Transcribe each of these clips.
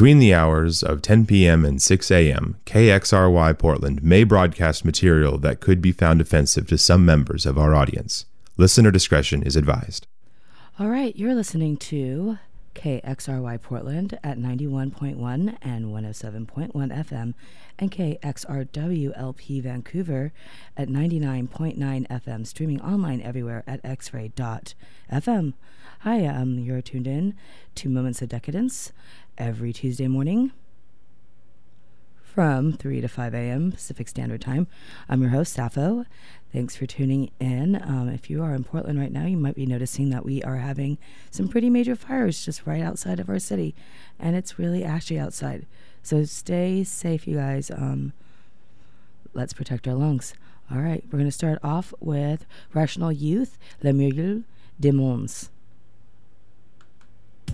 Between the hours of 10 p.m. and 6 a.m., KXRY Portland may broadcast material that could be found offensive to some members of our audience. Listener discretion is advised. All right, you're listening to KXRY Portland at 91.1 and 107.1 FM, and KXRWLP Vancouver at 99.9 FM, streaming online everywhere at xray.fm. Hi, um, you're tuned in to Moments of Decadence every Tuesday morning from 3 to 5 a.m. Pacific Standard Time. I'm your host, Sappho. Thanks for tuning in. Um, if you are in Portland right now, you might be noticing that we are having some pretty major fires just right outside of our city, and it's really ashy outside. So stay safe, you guys. Um, let's protect our lungs. All right, we're going to start off with Rational Youth, Le Muriel des Mondes.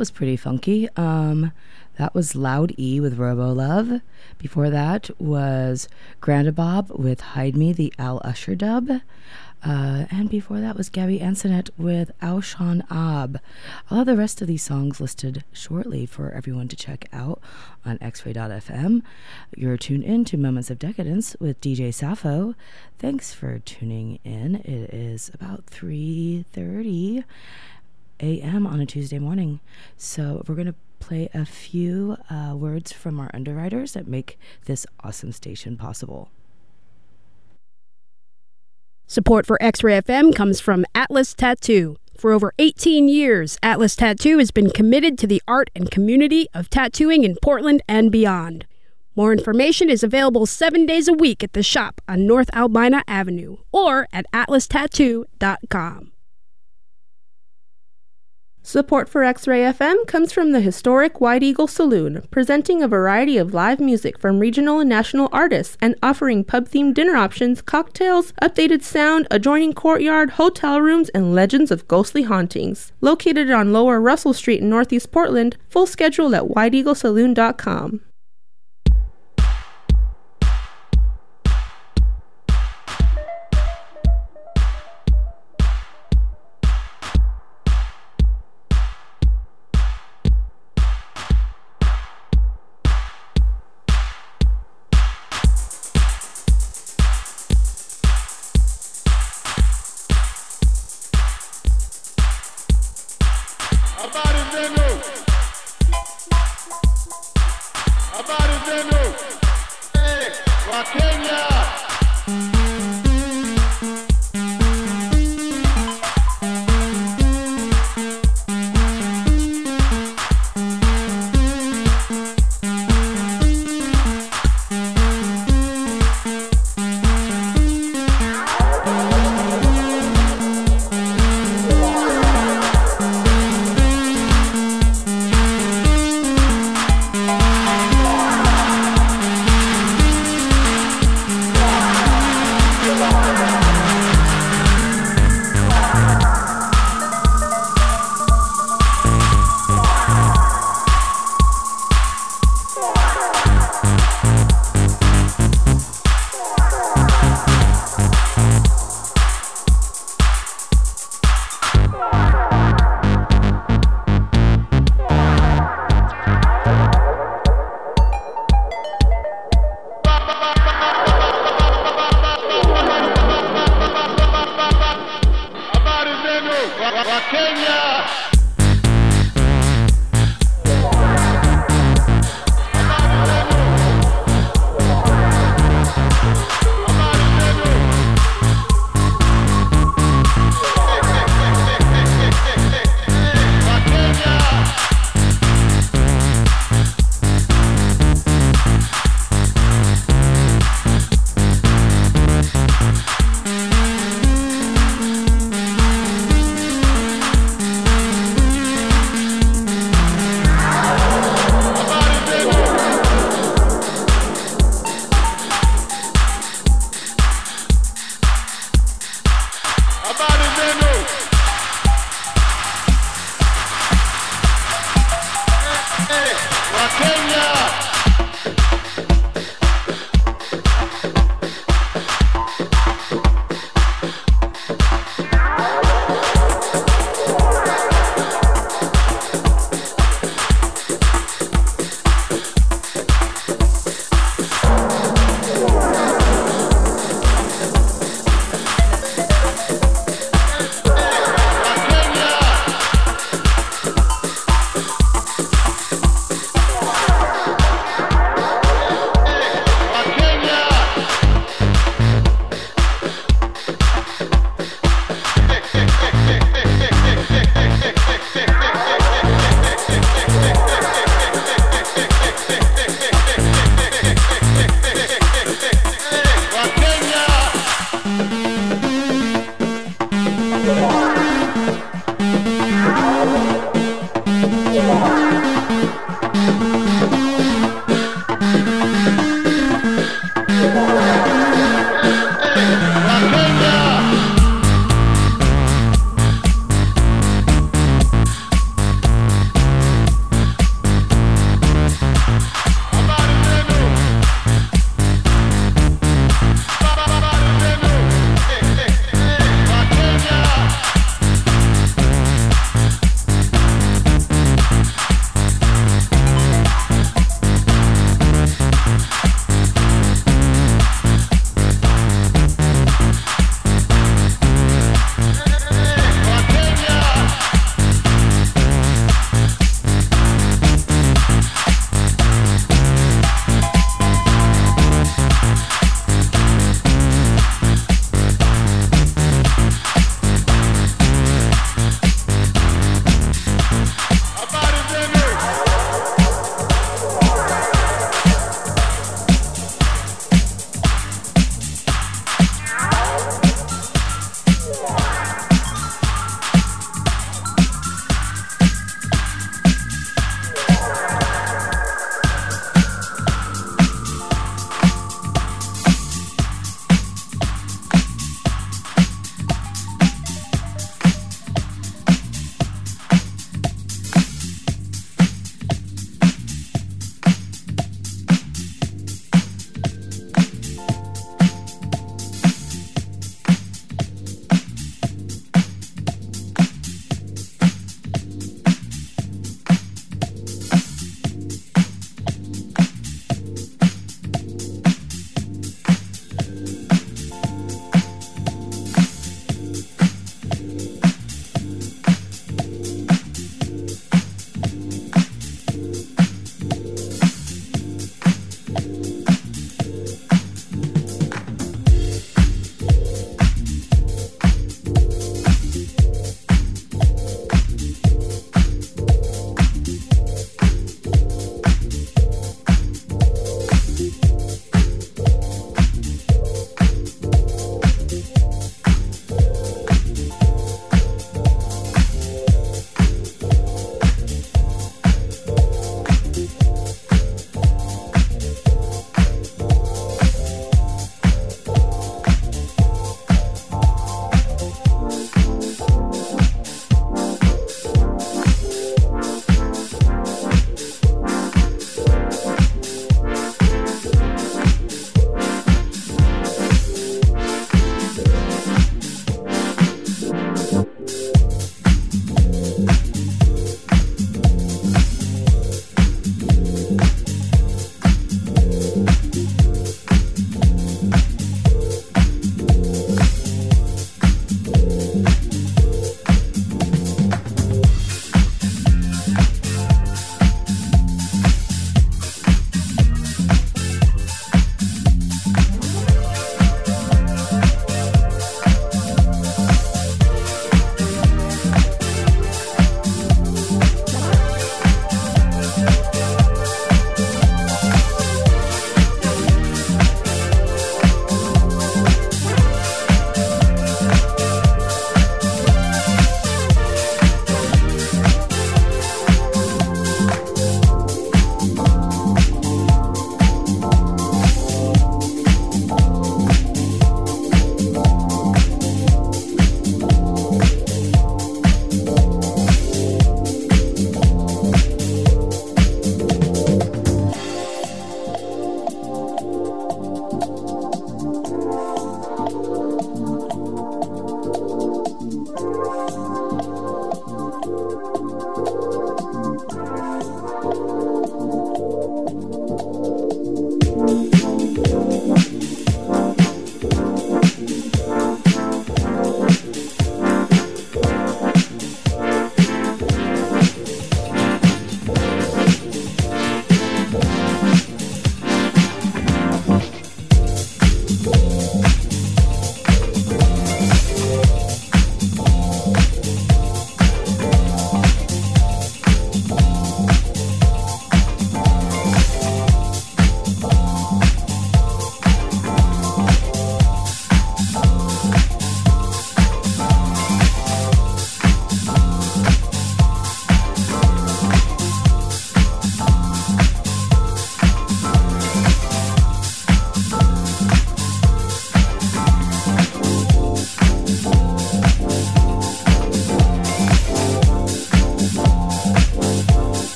was pretty funky. Um, that was Loud E with Robo Love. Before that was Grandabob with Hide Me, the Al Usher dub. Uh, and before that was Gabby Ansonet with Aushan Ab. I'll have the rest of these songs listed shortly for everyone to check out on xray.fm. You're tuned in to Moments of Decadence with DJ Sappho. Thanks for tuning in. It is about 3.30 a.m. on a Tuesday morning. So we're going to play a few uh, words from our underwriters that make this awesome station possible. Support for X Ray FM comes from Atlas Tattoo. For over 18 years, Atlas Tattoo has been committed to the art and community of tattooing in Portland and beyond. More information is available seven days a week at the shop on North Albina Avenue or at atlastattoo.com. Support for X Ray FM comes from the historic White Eagle Saloon, presenting a variety of live music from regional and national artists and offering pub themed dinner options, cocktails, updated sound, adjoining courtyard, hotel rooms, and legends of ghostly hauntings. Located on Lower Russell Street in Northeast Portland, full schedule at whiteeaglesaloon.com.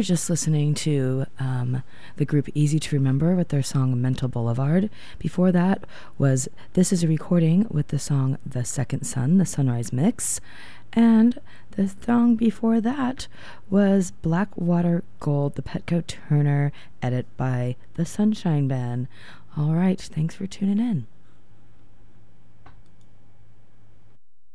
were just listening to um, the group Easy to Remember with their song Mental Boulevard. Before that was This is a recording with the song The Second Sun, the Sunrise Mix. And the song before that was Blackwater Gold, the Petco Turner edit by the Sunshine Band. All right, thanks for tuning in.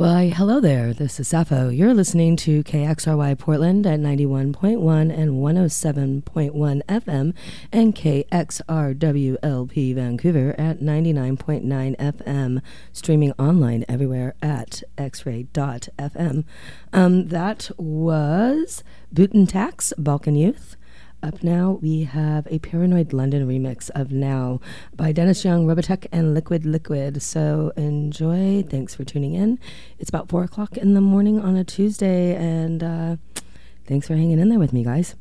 Why, hello there. This is Sappho. You're listening to KXRY Portland at 91.1 and 107.1 FM and KXRWLP Vancouver at 99.9 FM, streaming online everywhere at xray.fm. Um, that was Boot Tax, Balkan Youth. Up now, we have a Paranoid London remix of Now by Dennis Young, Robotech, and Liquid Liquid. So enjoy. Thanks for tuning in. It's about 4 o'clock in the morning on a Tuesday, and uh, thanks for hanging in there with me, guys.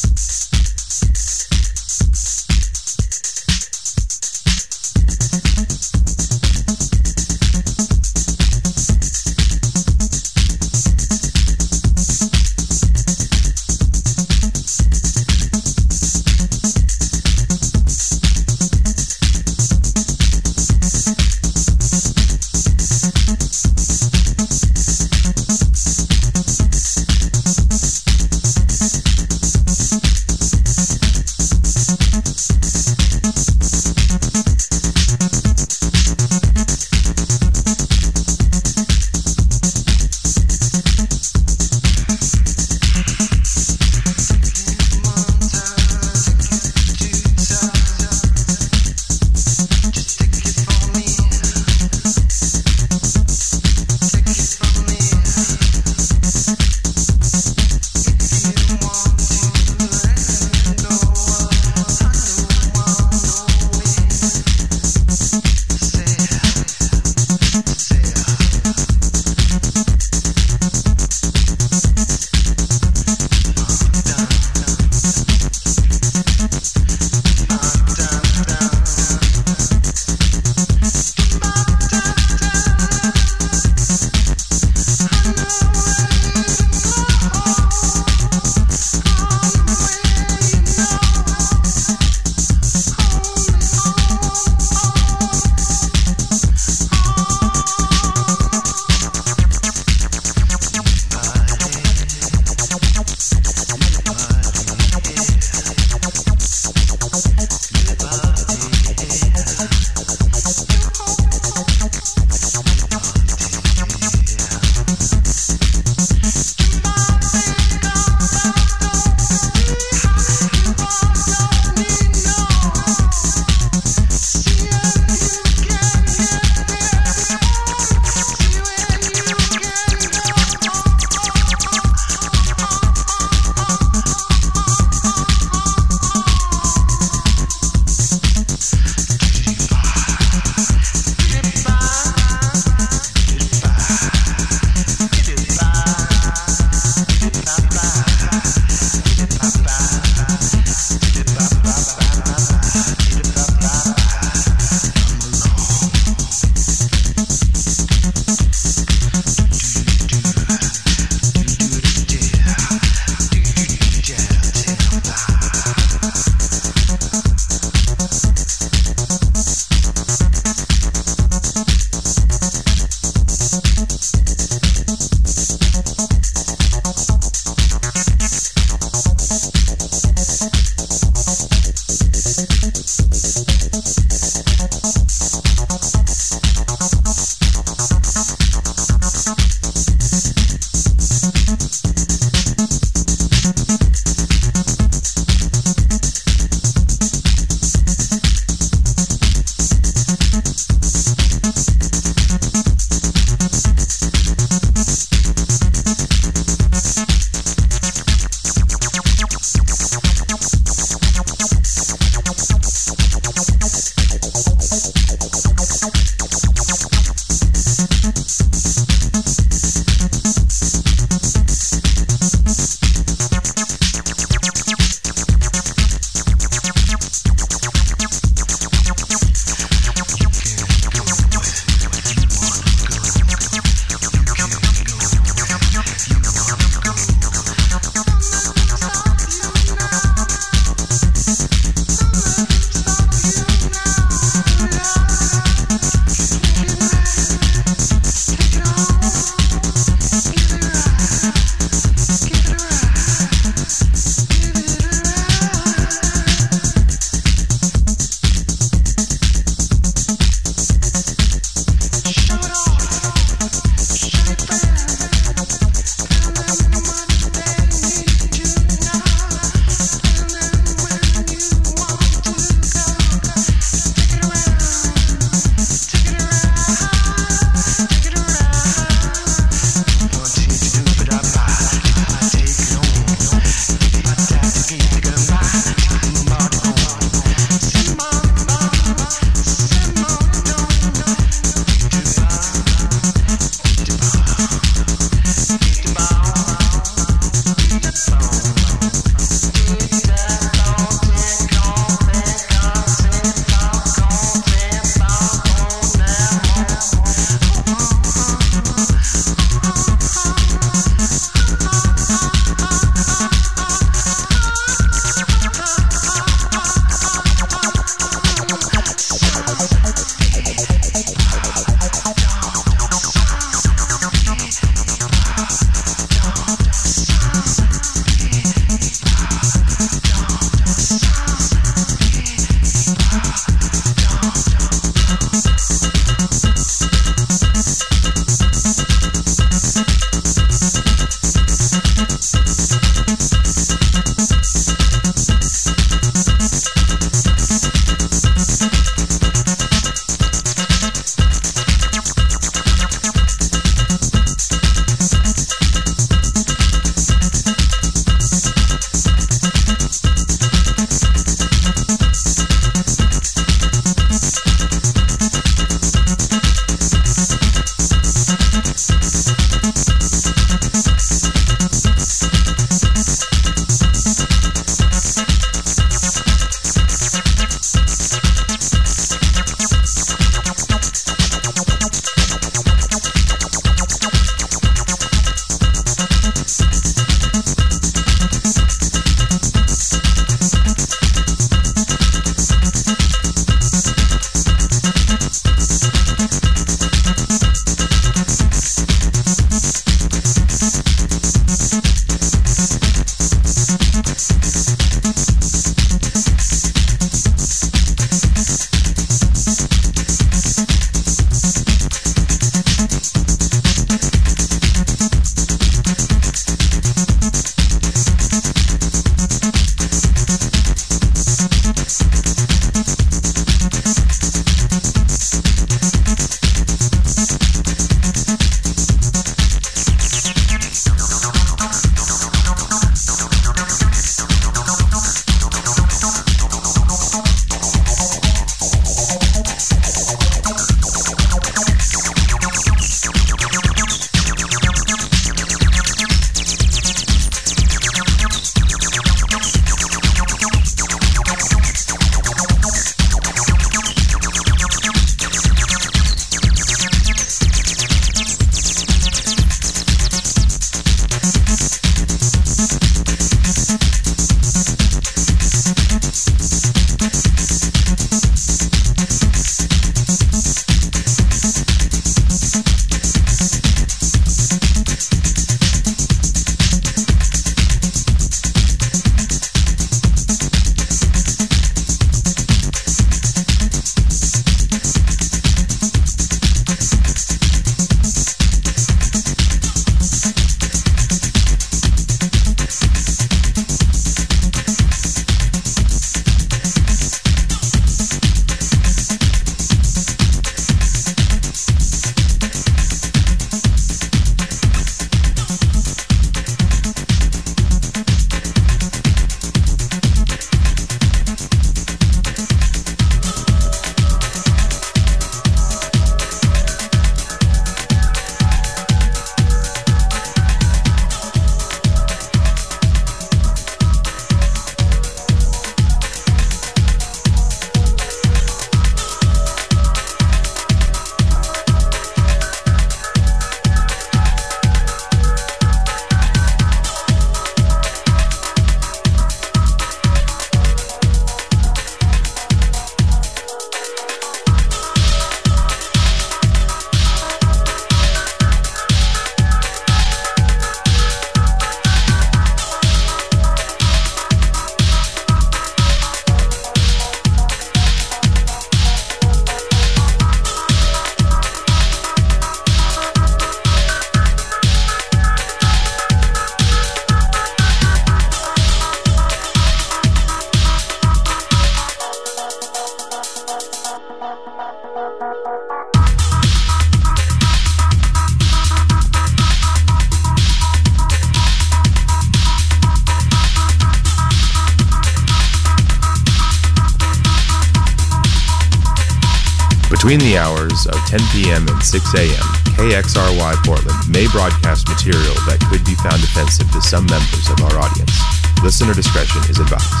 6 a.m., KXRY Portland may broadcast material that could be found offensive to some members of our audience. Listener discretion is advised.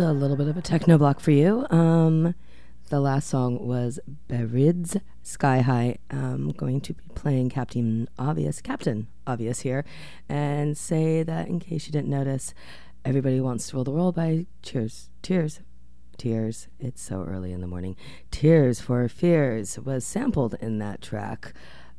A little bit of a techno block for you. Um, the last song was Berid's Sky High. I'm going to be playing Captain Obvious, Captain Obvious here, and say that in case you didn't notice, Everybody Wants to Rule the World by Cheers, Tears, Tears. It's so early in the morning. Tears for Fears was sampled in that track.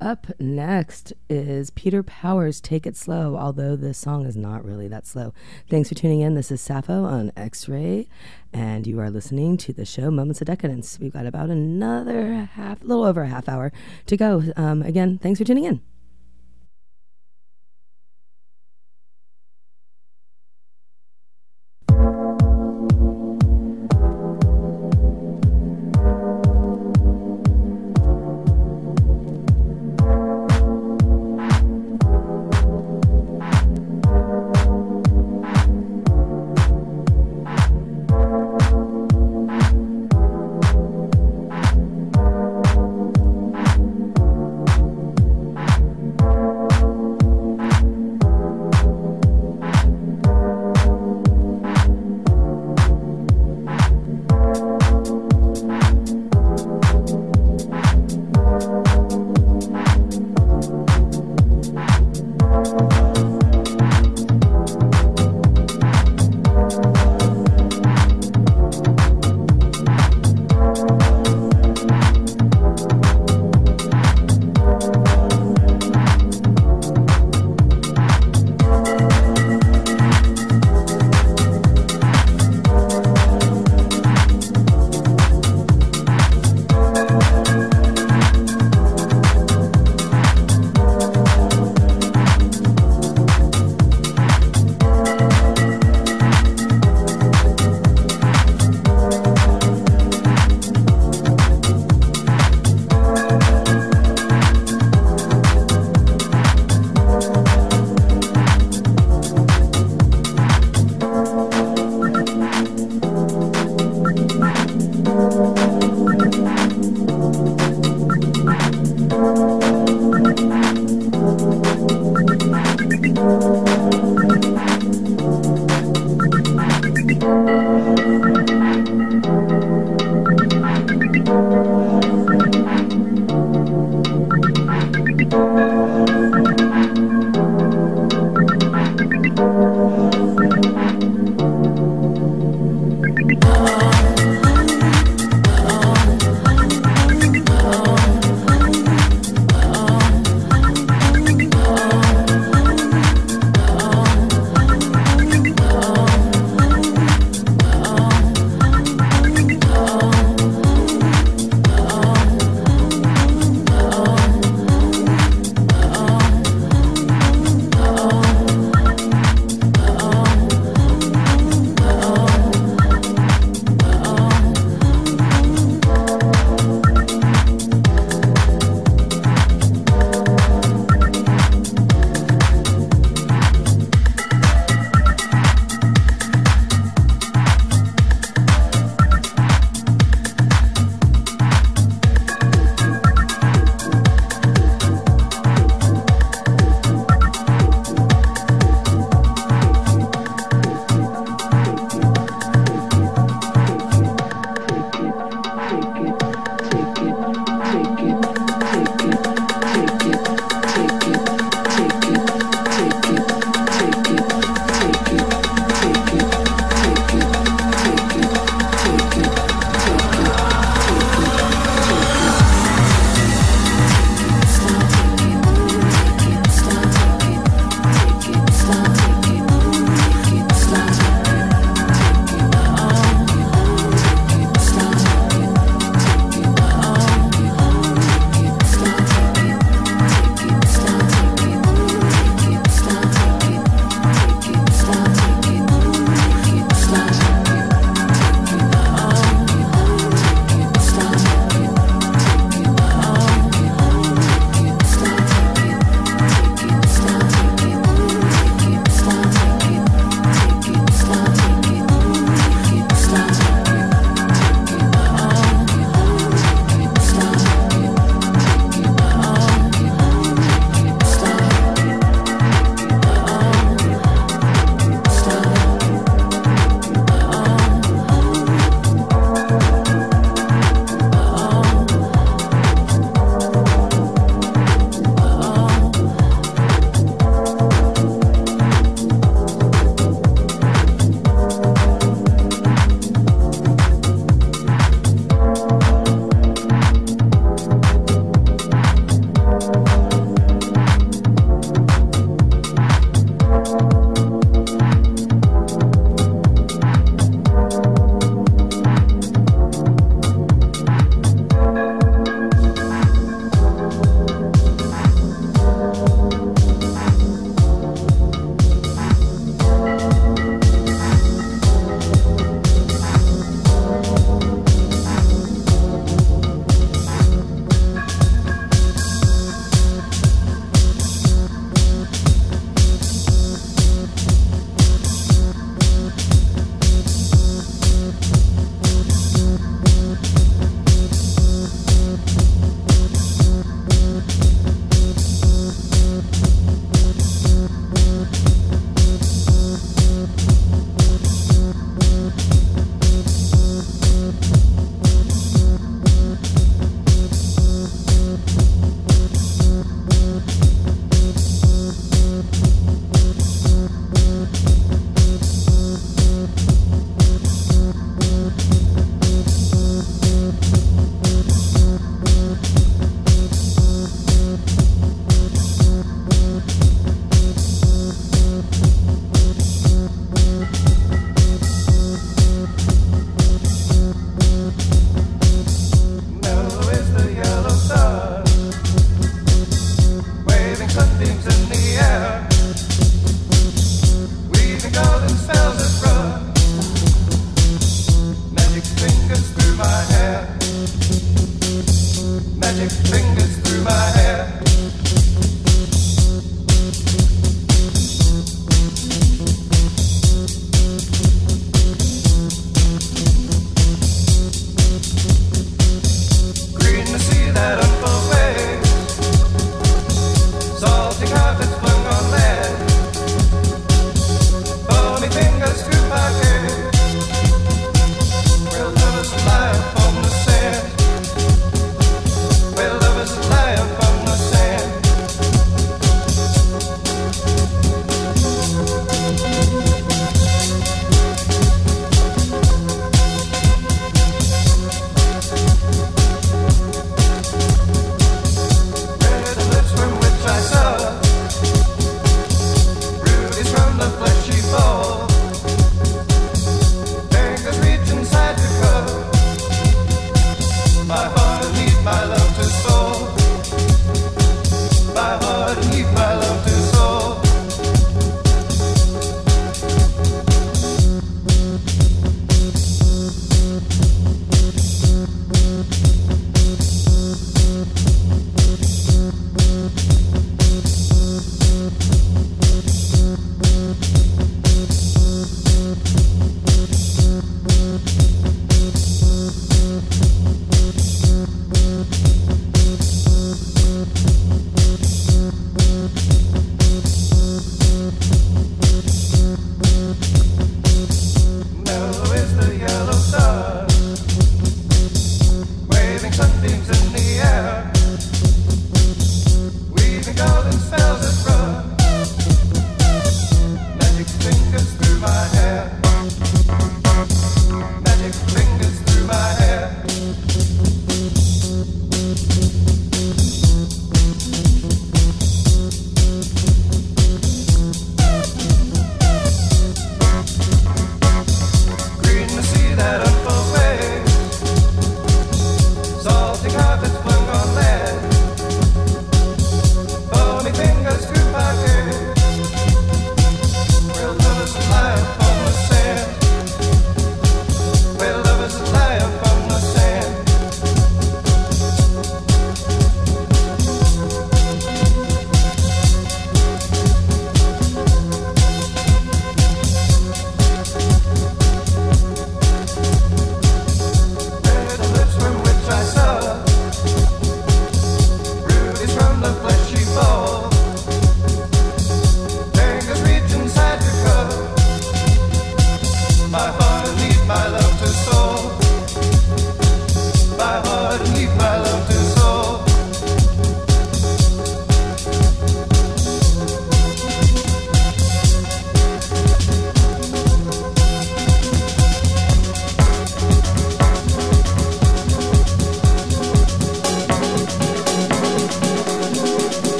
Up next is Peter Powers' Take It Slow, although this song is not really that slow. Thanks for tuning in. This is Sappho on X Ray, and you are listening to the show Moments of Decadence. We've got about another half, a little over a half hour to go. Um, again, thanks for tuning in.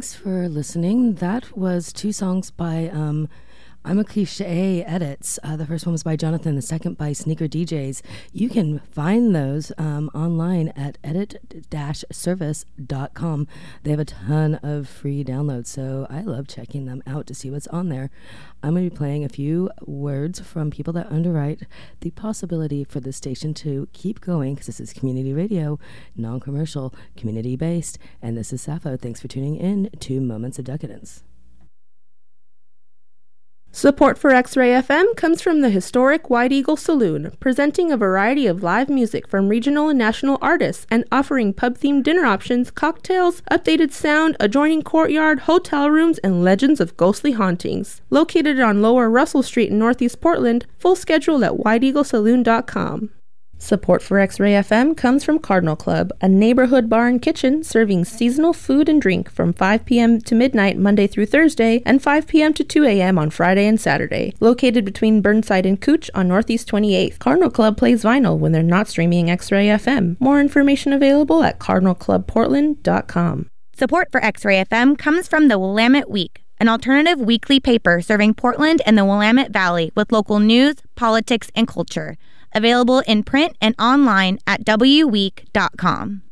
Thanks for listening. That was two songs by um, I'm a cliche edits. Uh, the first one was by Jonathan, the second by Sneaker DJs. You can find those um, online at edit-service.com. They have a ton of free downloads, so I love checking them out to see what's on there. I'm going to be playing a few words from people that underwrite the possibility for the station to keep going because this is community radio, non commercial, community based. And this is Sappho. Thanks for tuning in to Moments of Decadence. Support for X-Ray FM comes from the historic White Eagle Saloon, presenting a variety of live music from regional and national artists and offering pub-themed dinner options, cocktails, updated sound, adjoining courtyard, hotel rooms, and legends of ghostly hauntings. Located on Lower Russell Street in Northeast Portland, full schedule at whiteeaglesaloon.com. Support for X-Ray FM comes from Cardinal Club, a neighborhood bar and kitchen serving seasonal food and drink from 5 p.m. to midnight Monday through Thursday and 5 p.m. to 2 a.m. on Friday and Saturday. Located between Burnside and Couch on Northeast 28th, Cardinal Club plays vinyl when they're not streaming X-Ray FM. More information available at cardinalclubportland.com. Support for X-Ray FM comes from the Willamette Week, an alternative weekly paper serving Portland and the Willamette Valley with local news, politics, and culture available in print and online at wweek.com.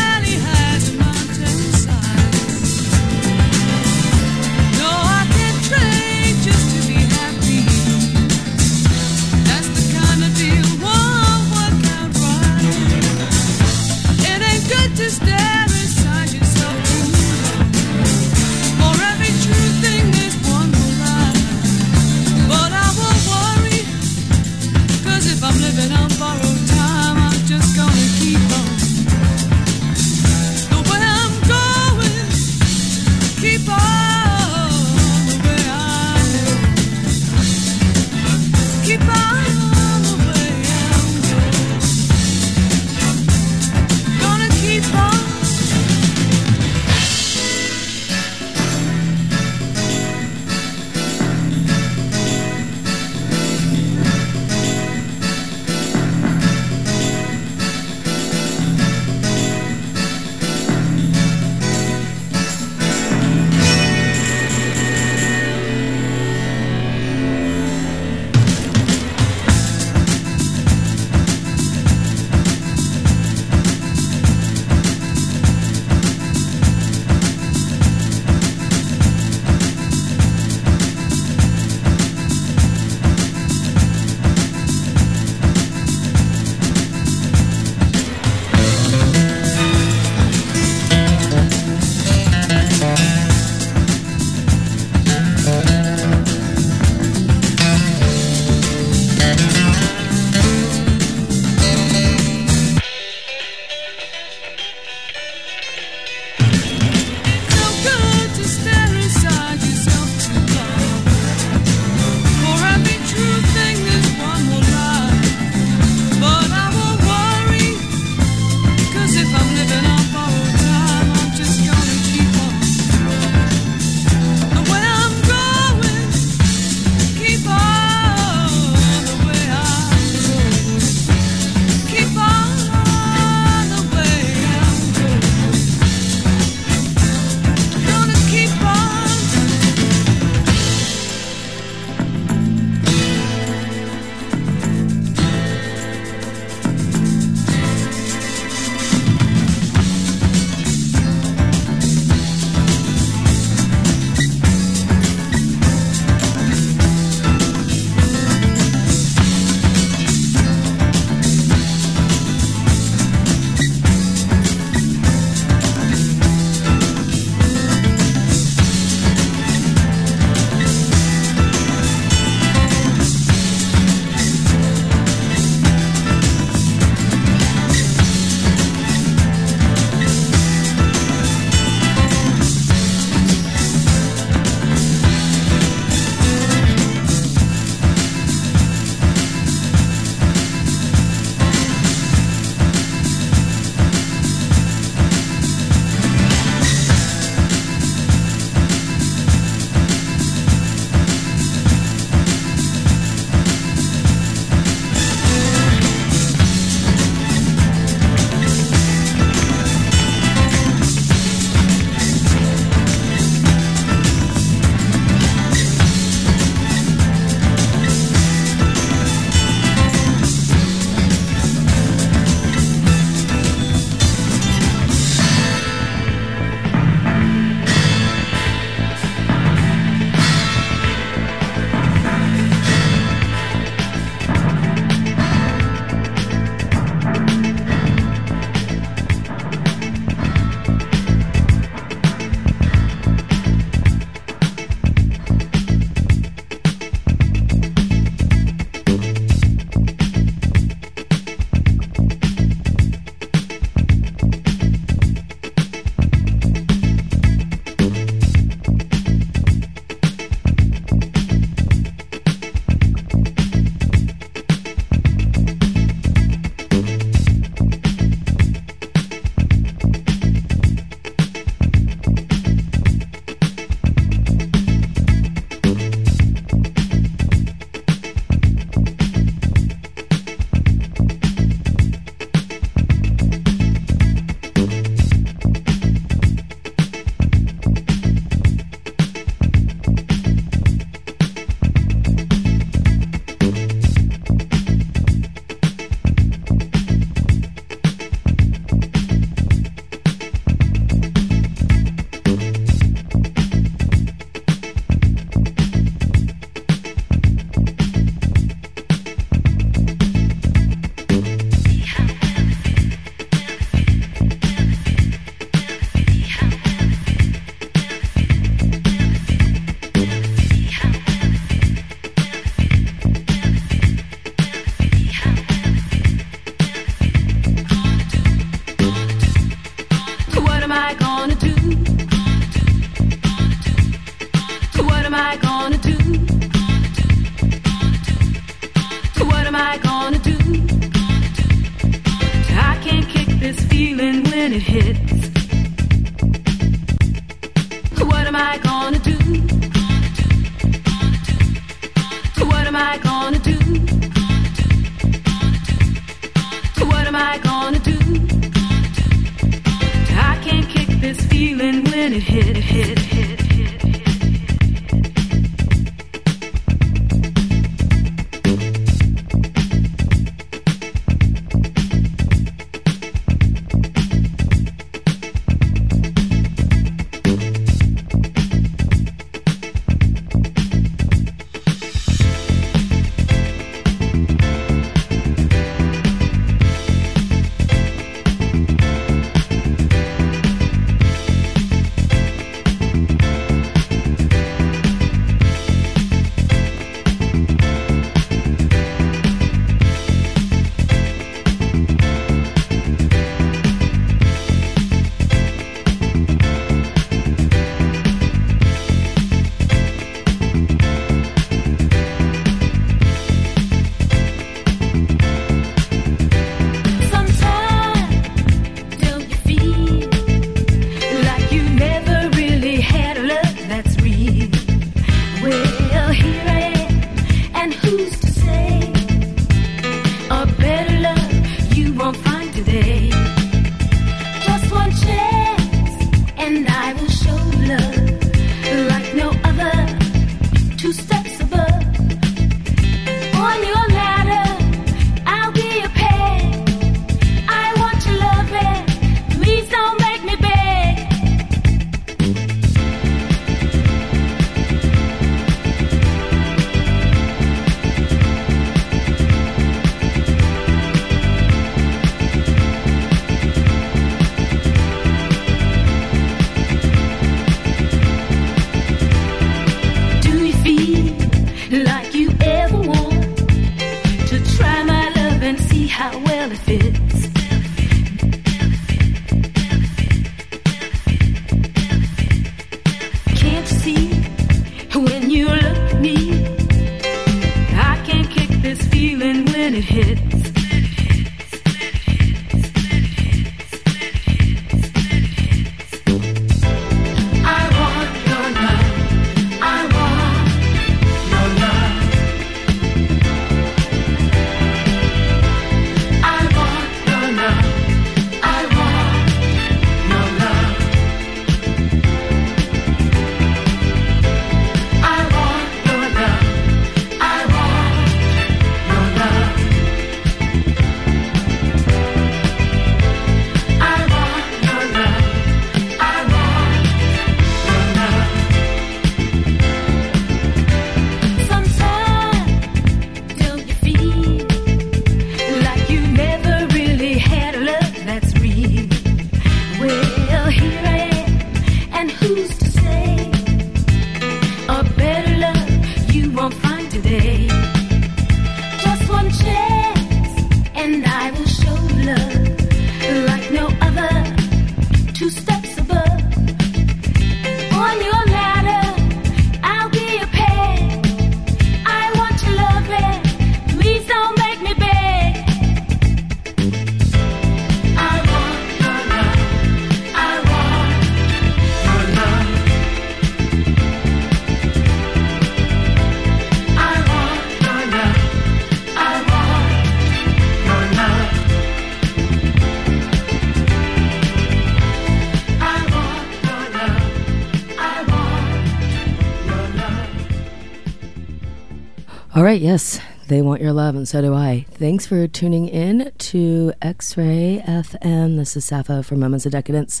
right, yes, they want your love, and so do I. Thanks for tuning in to X Ray FM. This is Sappho for Moments of Decadence.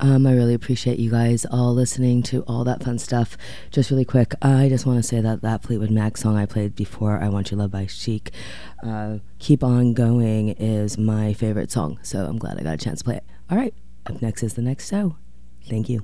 Um, I really appreciate you guys all listening to all that fun stuff. Just really quick, I just want to say that that Fleetwood Mac song I played before, I Want You Love by Chic, uh, Keep On Going, is my favorite song. So I'm glad I got a chance to play it. All right, up next is the next show. Thank you.